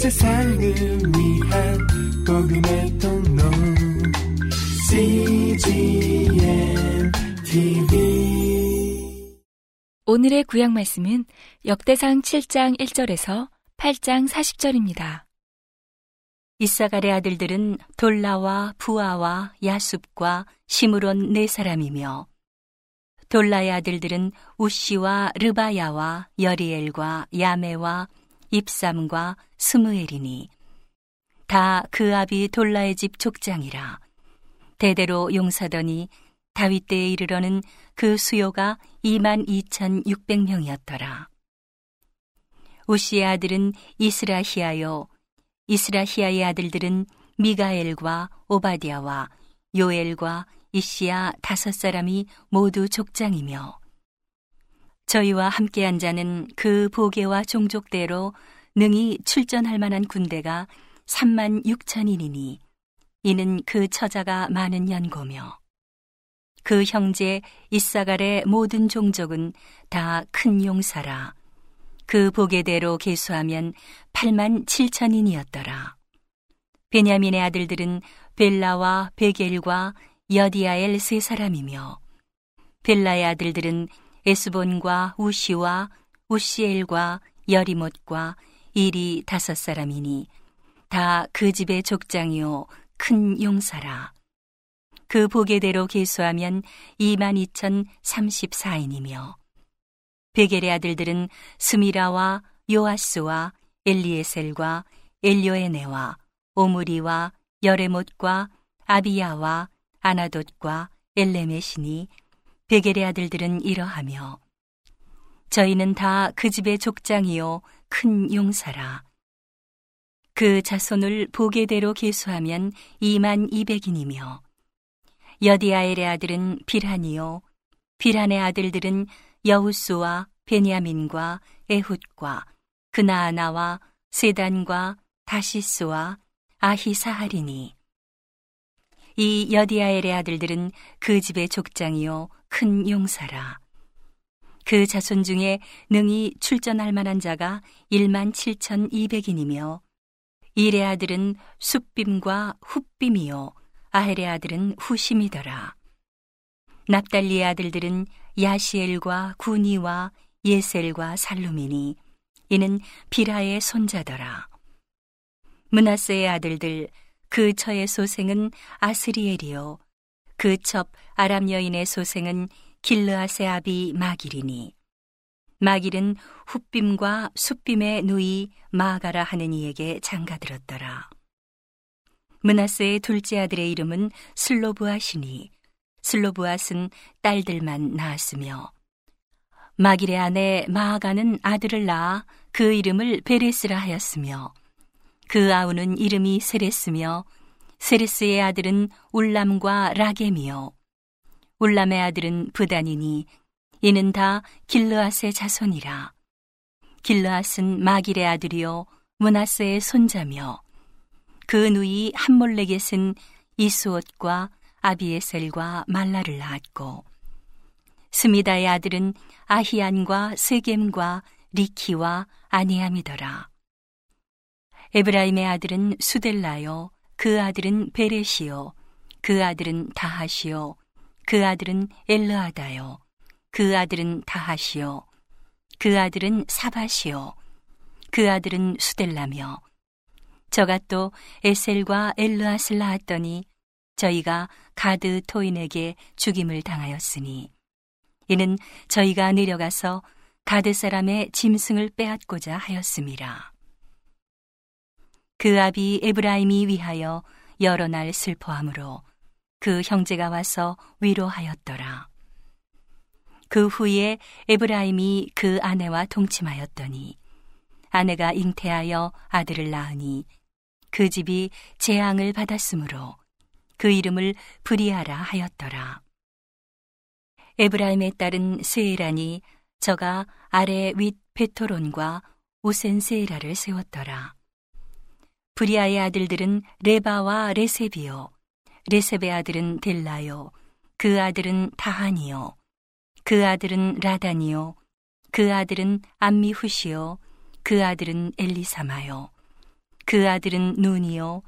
세상을 위한 복음의 통로 CGM TV 오늘의 구약 말씀은 역대상 7장 1절에서 8장 40절입니다. 이사갈의 아들들은 돌라와 부아와 야숲과 시므론 네 사람이며 돌라의 아들들은 우시와 르바야와 여리엘과 야메와 입삼과 스무엘이니 다 그 아비 돌라의 집 족장이라 대대로 용사더니 다윗 때에 이르러는 그 수요가 2만 2,600명이었더라. 우시의 아들은 이스라히아요 이스라히아의 아들들은 미가엘과 오바디아와 요엘과 이시야 다섯 사람이 모두 족장이며 저희와 함께한 자는 그 보계와 종족대로 능히 출전할 만한 군대가 3만 6천인이니 이는 그 처자가 많은 연고며 그 형제 이사갈의 모든 종족은 다 큰 용사라. 그 보계대로 계수하면 8만 7천인이었더라. 베냐민의 아들들은 벨라와 베겔과 여디아엘 세 사람이며 벨라의 아들들은 에스본과 우시와 우시엘과 여리못과 일이 다섯 사람이니 다 그 집의 족장이요 큰 용사라. 그 보게대로 계수하면 22,034인이며 베겔의 아들들은 스미라와 요아스와 엘리에셀과 엘요에네와 오므리와 여레못과 아비야와 아나돗과 엘레메시니 베겔의 아들들은 이러하며 저희는 다 그 집의 족장이요 큰 용사라. 그 자손을 보게대로 계수하면 2만 200인이며 여디아엘의 아들은 비란이요 비란의 아들들은 여우스와 베냐민과 에훗과 그나아나와 세단과 다시스와 아히사하리니. 이 여디아엘의 아들들은 그 집의 족장이요 큰 용사라. 그 자손 중에 능히 출전할 만한 자가 1만 7,200인이며 일의 아들은 숫빔과 훗빔이요 아헬의 아들은 후심이더라. 납달리의 아들들은 야시엘과 구니와 예셀과 살루미니 이는 비라의 손자더라. 문하세의 아들들 그 처의 소생은 아스리엘이요 그 첩 아람 여인의 소생은 길르아세 아비 마길이니. 마길은 훗빔과 숫빔의 누이 마가라 하는 이에게 장가들었더라. 문하세의 둘째 아들의 이름은 슬로브아시니 슬로브아스는 딸들만 낳았으며 마길의 아내 마아가는 아들을 낳아 그 이름을 베레스라 하였으며 그 아우는 이름이 세레스며 세레스의 아들은 울람과 라겜이요. 울람의 아들은 부단이니 이는 다 길르앗의 자손이라. 길르앗은 마길의 아들이요 문하스의 손자며 그 누이 함몰레겟은 이수옷과 아비에셀과 말라를 낳았고 스미다의 아들은 아히안과 세겜과 리키와 아니암이더라. 에브라임의 아들은 수델라요, 그 아들은 베레시요, 그 아들은 다하시요, 그 아들은 엘르아다요, 그 아들은 다하시요, 그 아들은 사바시요, 그 아들은 수델라며, 저가 또 에셀과 엘르앗을 낳았더니 저희가 가드 토인에게 죽임을 당하였으니 이는 저희가 내려가서 가드 사람의 짐승을 빼앗고자 하였습니다. 그 아비 에브라임이 위하여 여러 날 슬퍼함으로 그 형제가 와서 위로하였더라. 그 후에 에브라임이 그 아내와 동침하였더니 아내가 잉태하여 아들을 낳으니 그 집이 재앙을 받았으므로 그 이름을 브리아라 하였더라. 에브라임의 딸은 세에라니 저가 아래 윗 벧호론과 우센세에라를 세웠더라. 브리아의 아들들은 레바와 레셉이요. 레셉의 아들은 델라요. 그 아들은 다하니요. 그 아들은 라다니요. 그 아들은 암미후시요. 그 아들은 엘리사마요. 그 아들은 눈이요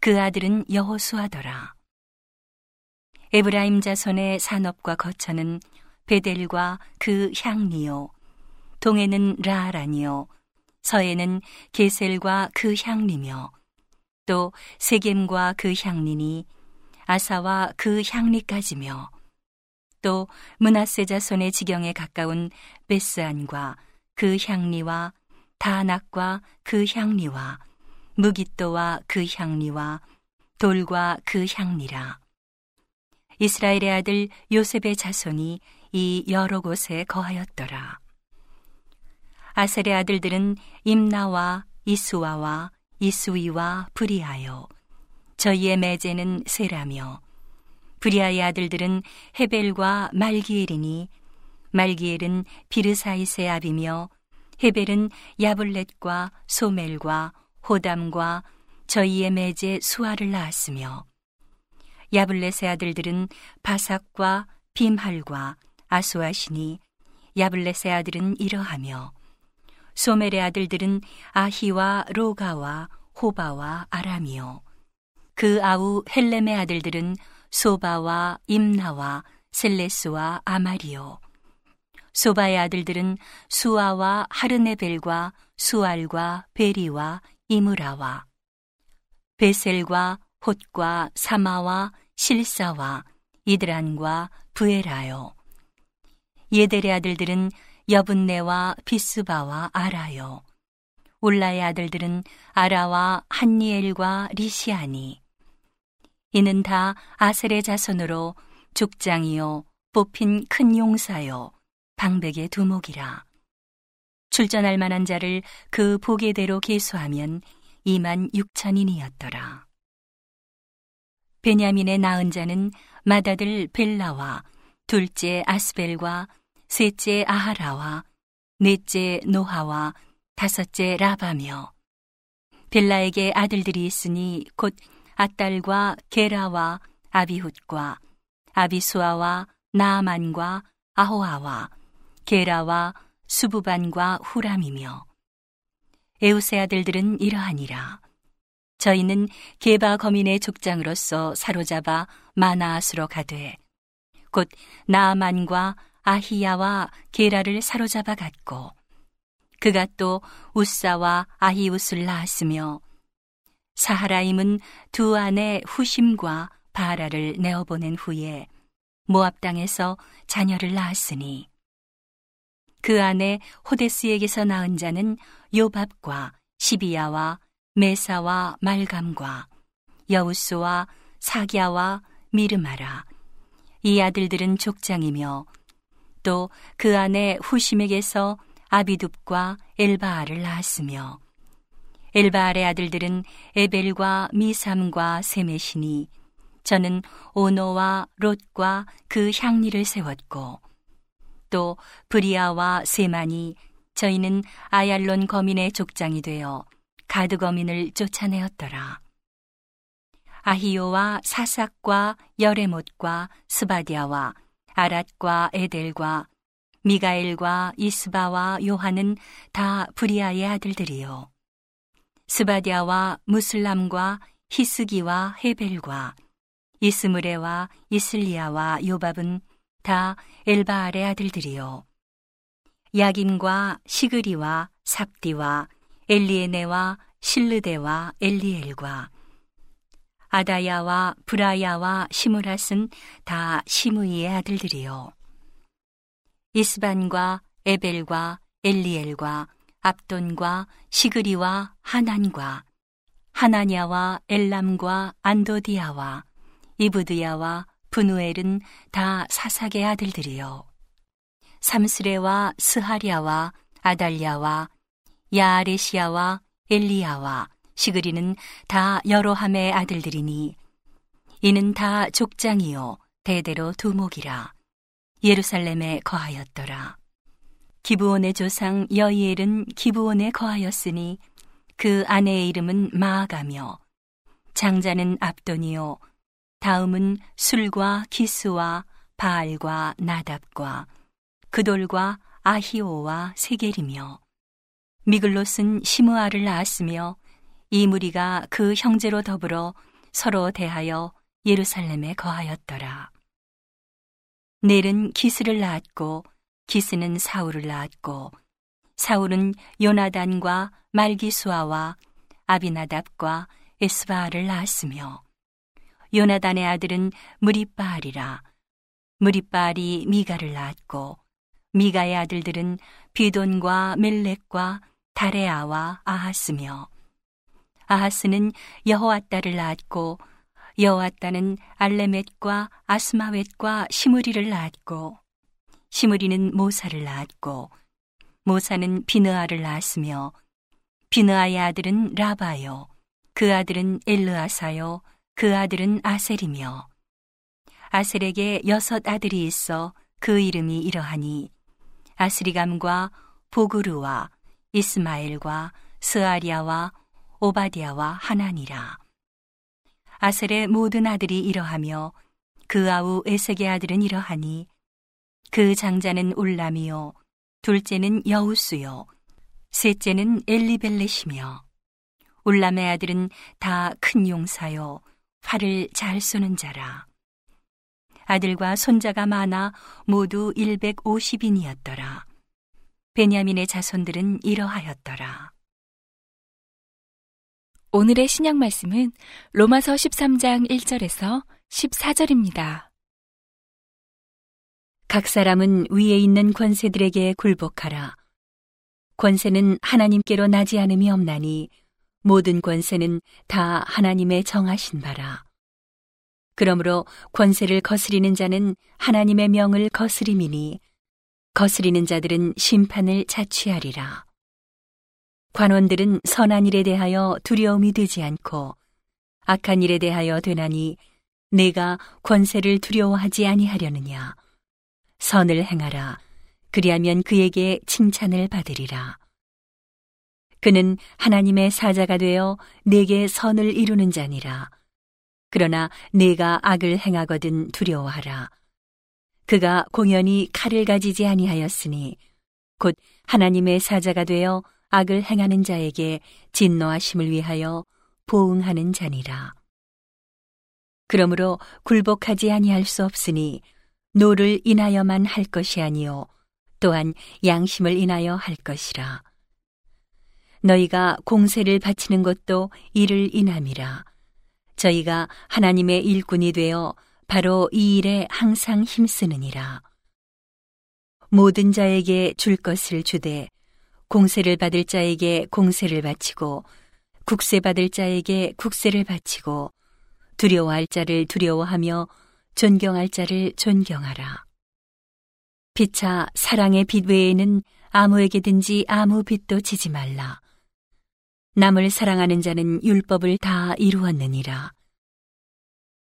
그 아들은 여호수아더라. 에브라임 자손의 산업과 거처는 베델과 그 향리요 동에는 라하라니요 서에는 게셀과 그 향리며 또 세겜과 그 향리니 아사와 그 향리까지며 또 문하세 자손의 지경에 가까운 베스안과 그 향리와 다낙과 그 향리와 무기또와 그 향리와 돌과 그 향리라. 이스라엘의 아들 요셉의 자손이 이 여러 곳에 거하였더라. 아셀의 아들들은 임나와 이수아와 이수이와 브리하여 저희의 매제는 세라며 브리아의 아들들은 헤벨과 말기엘이니 말기엘은 비르사이세 아비며 헤벨은 야블렛과 소멜과 호담과 저희의 매제 수아를 낳았으며 야블렛의 아들들은 바삭과 빔할과 아수아시니 야블렛의 아들은 이러하며 소멜의 아들들은 아히와 로가와 호바와 아람이요 그 아우 헬렘의 아들들은 소바와 임나와 셀레스와 아마리오. 소바의 아들들은 수아와 하르네벨과 수알과 베리와 이무라와 베셀과 홑과 사마와 실사와 이드란과 부에라요. 예델의 아들들은 여분네와 비스바와 아라요. 울라의 아들들은 아라와 한니엘과 리시아니. 이는 다 아셀의 자손으로 족장이요 뽑힌 큰 용사요 방백의 두목이라 출전할 만한 자를 그 보게대로 계수하면 2만 6천인이었더라. 베냐민의 낳은 자는 맏아들 벨라와 둘째 아스벨과 셋째 아하라와 넷째 노하와 다섯째 라바며 벨라에게 아들들이 있으니 곧 아딸과 게라와 아비훗과 아비수아와 나아만과 아호아와 게라와 수부반과 후람이며. 에우세 아들들은 이러하니라. 저희는 게바 거민의 족장으로서 사로잡아 마나아스로 가되 곧 나아만과 아히야와 게라를 사로잡아 갔고 그가 또 우사와 아히웃을 낳았으며 사하라임은 두 아내 후심과 바라를 내어보낸 후에 모압 땅에서 자녀를 낳았으니 그 아내 호데스에게서 낳은 자는 요밥과 시비야와 메사와 말감과 여우스와 사기야와 미르마라. 이 아들들은 족장이며 또 그 아내 후심에게서 아비둡과 엘바알을 낳았으며 엘바알의 아들들은 에벨과 미삼과 세메시니 저는 오노와 롯과 그 향리를 세웠고 또 브리아와 세마니 저희는 아얄론 거민의 족장이 되어 가드 거민을 쫓아내었더라. 아히요와 사삭과 여레못과 스바댜와 아랏과 에델과 미가엘과 이스바와 요하는 다 브리아의 아들들이요. 스바댜와 므술람과 히스기와 헤벨과 이스무레와 이슬리아와 요밥은 다 엘바알의 아들들이요. 야긴과 시그리와 삽디와 엘리에네와 실르데와 엘리엘과 아다야와 브라야와 시무랏은 다 시무이의 아들들이요. 이스반과 에벨과 엘리엘과 압돈과 시그리와 하난과 하나냐와 엘람과 안도디아와 이브드야와 분우엘은 다 사삭의 아들들이요. 삼스레와 스하랴와 아달랴와 야아레시아와 엘리야와 시그리는 다 여로함의 아들들이니 이는 다 족장이요 대대로 두목이라 예루살렘에 거하였더라. 기브온의 조상 여이엘은 기브온에 거하였으니 그 아내의 이름은 마아가며 장자는 압돈이요 다음은 술과 기스와 바알과 나답과 그돌과 아히오와 세겔이며 미글롯은 시므아를 낳았으며 이 무리가 그 형제로 더불어 서로 대하여 예루살렘에 거하였더라. 넬은 기스를 낳았고 기스는 사울을 낳았고 사울은 요나단과 말기수아와 아비나답과 에스바알을 낳았으며 요나단의 아들은 무리바알이라 무리바알이 미가를 낳았고 미가의 아들들은 비돈과 멜렉과 다레아와 아하스며 아하스는 여호와따를 낳았고 여호와따는 알레멧과 아스마웻과 시무리를 낳았고 시무리는 모사를 낳았고 모사는 비느아를 낳았으며 비느아의 아들은 라바요 그 아들은 엘르아사요 그 아들은 아셀이며 아셀에게 여섯 아들이 있어 그 이름이 이러하니 아스리감과 보그루와 이스마엘과 스아리아와 오바디아와 하나니라. 아셀의 모든 아들이 이러하며 그 아우 에색의 아들은 이러하니 그 장자는 울람이요 둘째는 여우스요 셋째는 엘리벨렛이며 울람의 아들은 다 큰 용사요 활을 잘 쏘는 자라. 아들과 손자가 많아 모두 150인이었더라. 베냐민의 자손들은 이러하였더라 오늘의 신약 말씀은 로마서 13장 1절에서 14절입니다. 각 사람은 위에 있는 권세들에게 굴복하라. 권세는 하나님께로 나지 않음이 없나니 모든 권세는 다 하나님의 정하신 바라. 그러므로 권세를 거스리는 자는 하나님의 명을 거스림이니 거스리는 자들은 심판을 자취하리라. 관원들은 선한 일에 대하여 두려움이 되지 않고 악한 일에 대하여 되나니 내가 권세를 두려워하지 아니하려느냐? 선을 행하라. 그리하면 그에게 칭찬을 받으리라. 그는 하나님의 사자가 되어 내게 선을 이루는 자니라. 그러나 내가 악을 행하거든 두려워하라. 그가 공연히 칼을 가지지 아니하였으니 곧 하나님의 사자가 되어 악을 행하는 자에게 진노하심을 위하여 보응하는 자니라. 그러므로 굴복하지 아니할 수 없으니 노를 인하여만 할 것이 아니요 또한 양심을 인하여 할 것이라. 너희가 공세를 바치는 것도 이를 인함이라. 저희가 하나님의 일꾼이 되어 바로 이 일에 항상 힘쓰느니라. 모든 자에게 줄 것을 주되 공세를 받을 자에게 공세를 바치고 국세 받을 자에게 국세를 바치고 두려워할 자를 두려워하며 존경할 자를 존경하라. 피차 사랑의 빛 외에는 아무에게든지 아무 빛도 지지 말라. 남을 사랑하는 자는 율법을 다 이루었느니라.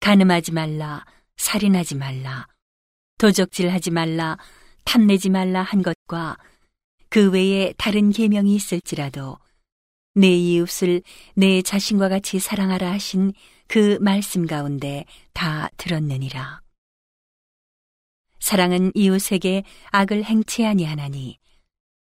가늠하지 말라, 살인하지 말라, 도적질하지 말라, 탐내지 말라 한 것과 그 외에 다른 계명이 있을지라도 내 이웃을 내 자신과 같이 사랑하라 하신 그 말씀 가운데 다 들었느니라. 사랑은 이웃에게 악을 행치 아니하나니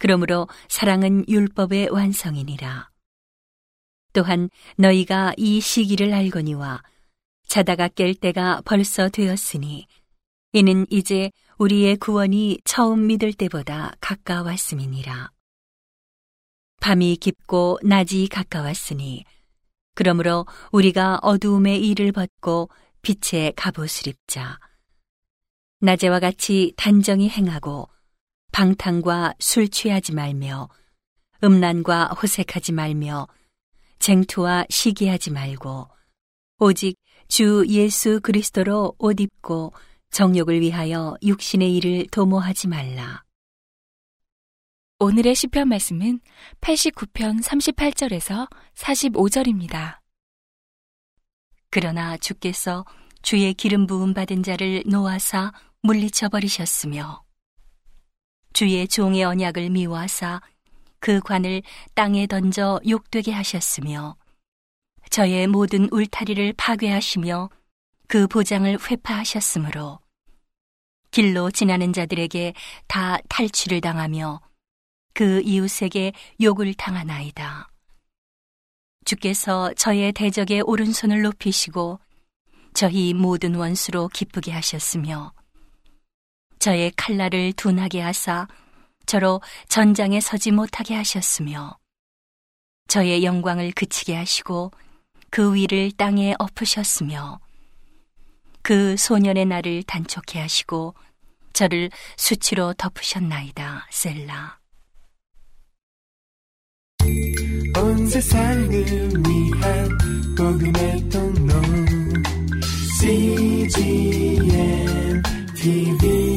그러므로 사랑은 율법의 완성이니라. 또한 너희가 이 시기를 알거니와 자다가 깰 때가 벌써 되었으니 이는 이제 우리의 구원이 처음 믿을 때보다 가까웠음이니라. 밤이 깊고 낮이 가까웠으니 그러므로 우리가 어두움의 일을 벗고 빛의 갑옷을 입자. 낮에와 같이 단정히 행하고 방탕과 술 취하지 말며 음란과 호색하지 말며 쟁투와 시기하지 말고 오직 주 예수 그리스도로 옷 입고 정욕을 위하여 육신의 일을 도모하지 말라. 오늘의 시편 말씀은 89편 38절에서 45절입니다. 그러나 주께서 주의 기름 부음 받은 자를 놓아사 물리쳐 버리셨으며 주의 종의 언약을 미워하사 그 관을 땅에 던져 욕되게 하셨으며 저의 모든 울타리를 파괴하시며 그 보장을 회파하셨으므로 길로 지나는 자들에게 다 탈취를 당하며 그 이웃에게 욕을 당하나이다. 주께서 저의 대적의 오른손을 높이시고 저희 모든 원수로 기쁘게 하셨으며 저의 칼날을 둔하게 하사 저로 전장에 서지 못하게 하셨으며 저의 영광을 그치게 하시고 그 위를 땅에 엎으셨으며 그 소년의 날을 단촉해 하시고 저를 수치로 덮으셨나이다 셀라. 온 세상을 위한 복음의 통로 CGM TV